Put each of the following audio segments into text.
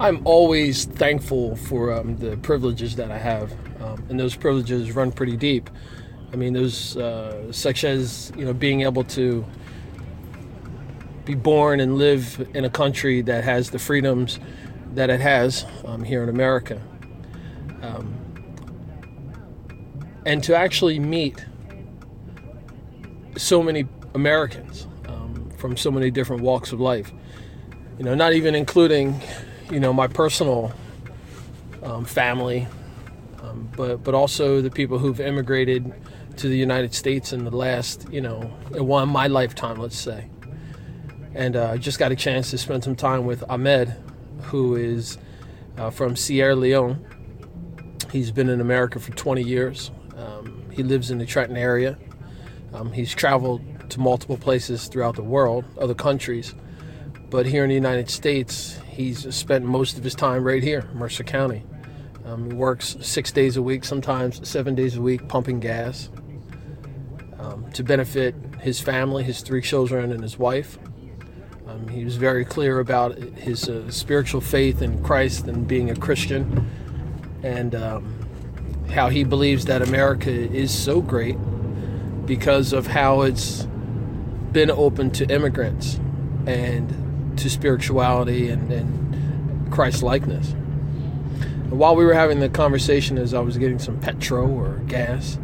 I'm always thankful for um, the privileges that I have, um, and those privileges run pretty deep. I mean, those uh, such as you know being able to be born and live in a country that has the freedoms that it has um, here in America, um, and to actually meet so many Americans um, from so many different walks of life. You know, not even including you know my personal um, family, um, but but also the people who've immigrated to the United States in the last you know one my lifetime, let's say. And uh, I just got a chance to spend some time with Ahmed, who is uh, from Sierra Leone. He's been in America for 20 years. Um, he lives in the Trenton area. Um, he's traveled to multiple places throughout the world, other countries, but here in the United States, he's spent most of his time right here, Mercer County. Um, he works six days a week, sometimes seven days a week, pumping gas um, to benefit his family, his three children, and his wife. Um, he was very clear about his uh, spiritual faith in Christ and being a Christian, and um, how he believes that America is so great because of how it's been open to immigrants and to spirituality and, and Christ likeness. While we were having the conversation, as I was getting some petrol or gas,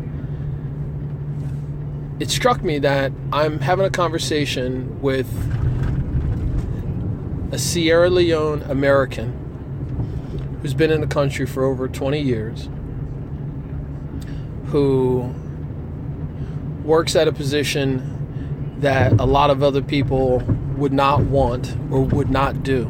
it struck me that I'm having a conversation with a Sierra Leone American who's been in the country for over 20 years, who works at a position that a lot of other people would not want or would not do.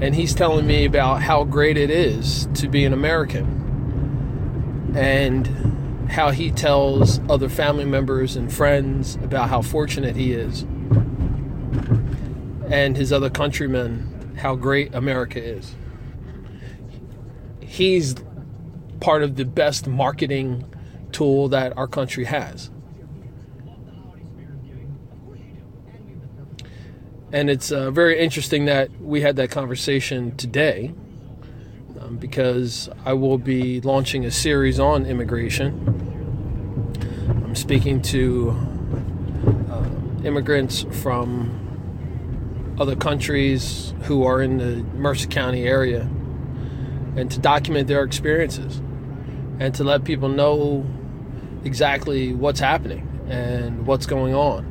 And he's telling me about how great it is to be an American and how he tells other family members and friends about how fortunate he is and his other countrymen how great America is. He's part of the best marketing tool that our country has. And it's uh, very interesting that we had that conversation today um, because I will be launching a series on immigration. I'm speaking to uh, immigrants from other countries who are in the Mercer County area and to document their experiences and to let people know exactly what's happening and what's going on.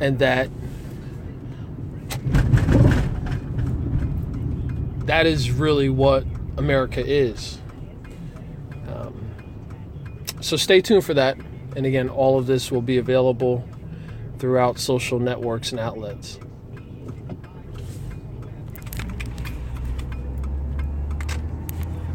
And that that is really what America is. Um, so stay tuned for that. And again, all of this will be available throughout social networks and outlets.